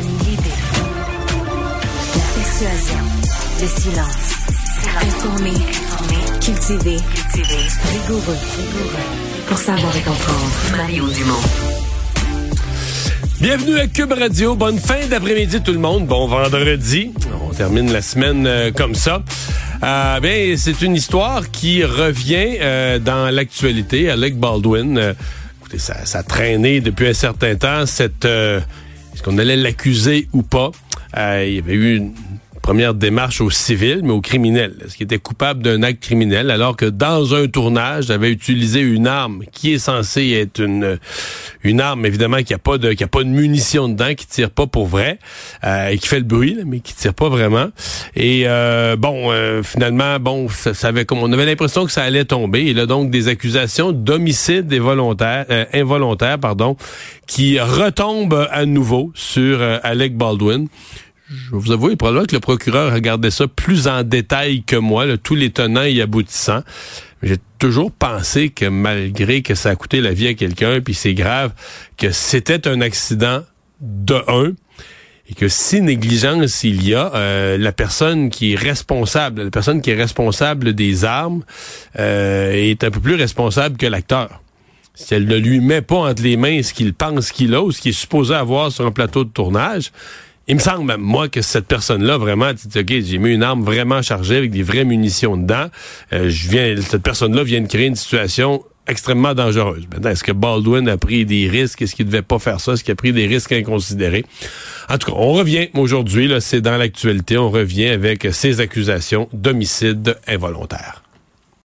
l'idée, la persuasion, le silence. Rigoureux, pour savoir et comprendre. Mario Dumont. Bienvenue à Cube Radio. Bonne fin d'après-midi tout le monde. Bon vendredi. On termine la semaine euh, comme ça. Ben, c'est une histoire qui revient euh, dans l'actualité. Alec Baldwin, écoutez, ça, depuis un certain temps cette est-ce qu'on allait l'accuser ou pas? Euh, Il y avait eu une première démarche au civil, mais au criminel. Est-ce qu'il était coupable d'un acte criminel alors que dans un tournage, avait utilisé une arme qui est censée être une une arme évidemment qui a pas de qui a pas de munitions dedans, qui tire pas pour vrai euh, et qui fait le bruit, mais qui tire pas vraiment. Et euh, bon, euh, finalement, bon, ça, ça avait comme on avait l'impression que ça allait tomber. Il a donc des accusations d'homicide involontaire, involontaire, pardon, qui retombent à nouveau sur Alec Baldwin je vais vous avouer probablement que le procureur regardait ça plus en détail que moi, là, tous les tenants et aboutissants. J'ai toujours pensé que malgré que ça a coûté la vie à quelqu'un, puis c'est grave, que c'était un accident de un, et que si négligence il y a, euh, la personne qui est responsable, la personne qui est responsable des armes euh, est un peu plus responsable que l'acteur. Si elle ne lui met pas entre les mains ce qu'il pense qu'il a ou ce qu'il est supposé avoir sur un plateau de tournage, il me semble, même moi, que cette personne-là, vraiment, tu dis, OK, j'ai mis une arme vraiment chargée avec des vraies munitions dedans. Euh, je viens, cette personne-là vient de créer une situation extrêmement dangereuse. Maintenant, est-ce que Baldwin a pris des risques? Est-ce qu'il devait pas faire ça? Est-ce qu'il a pris des risques inconsidérés? En tout cas, on revient aujourd'hui, c'est dans l'actualité, on revient avec ces accusations d'homicide involontaire.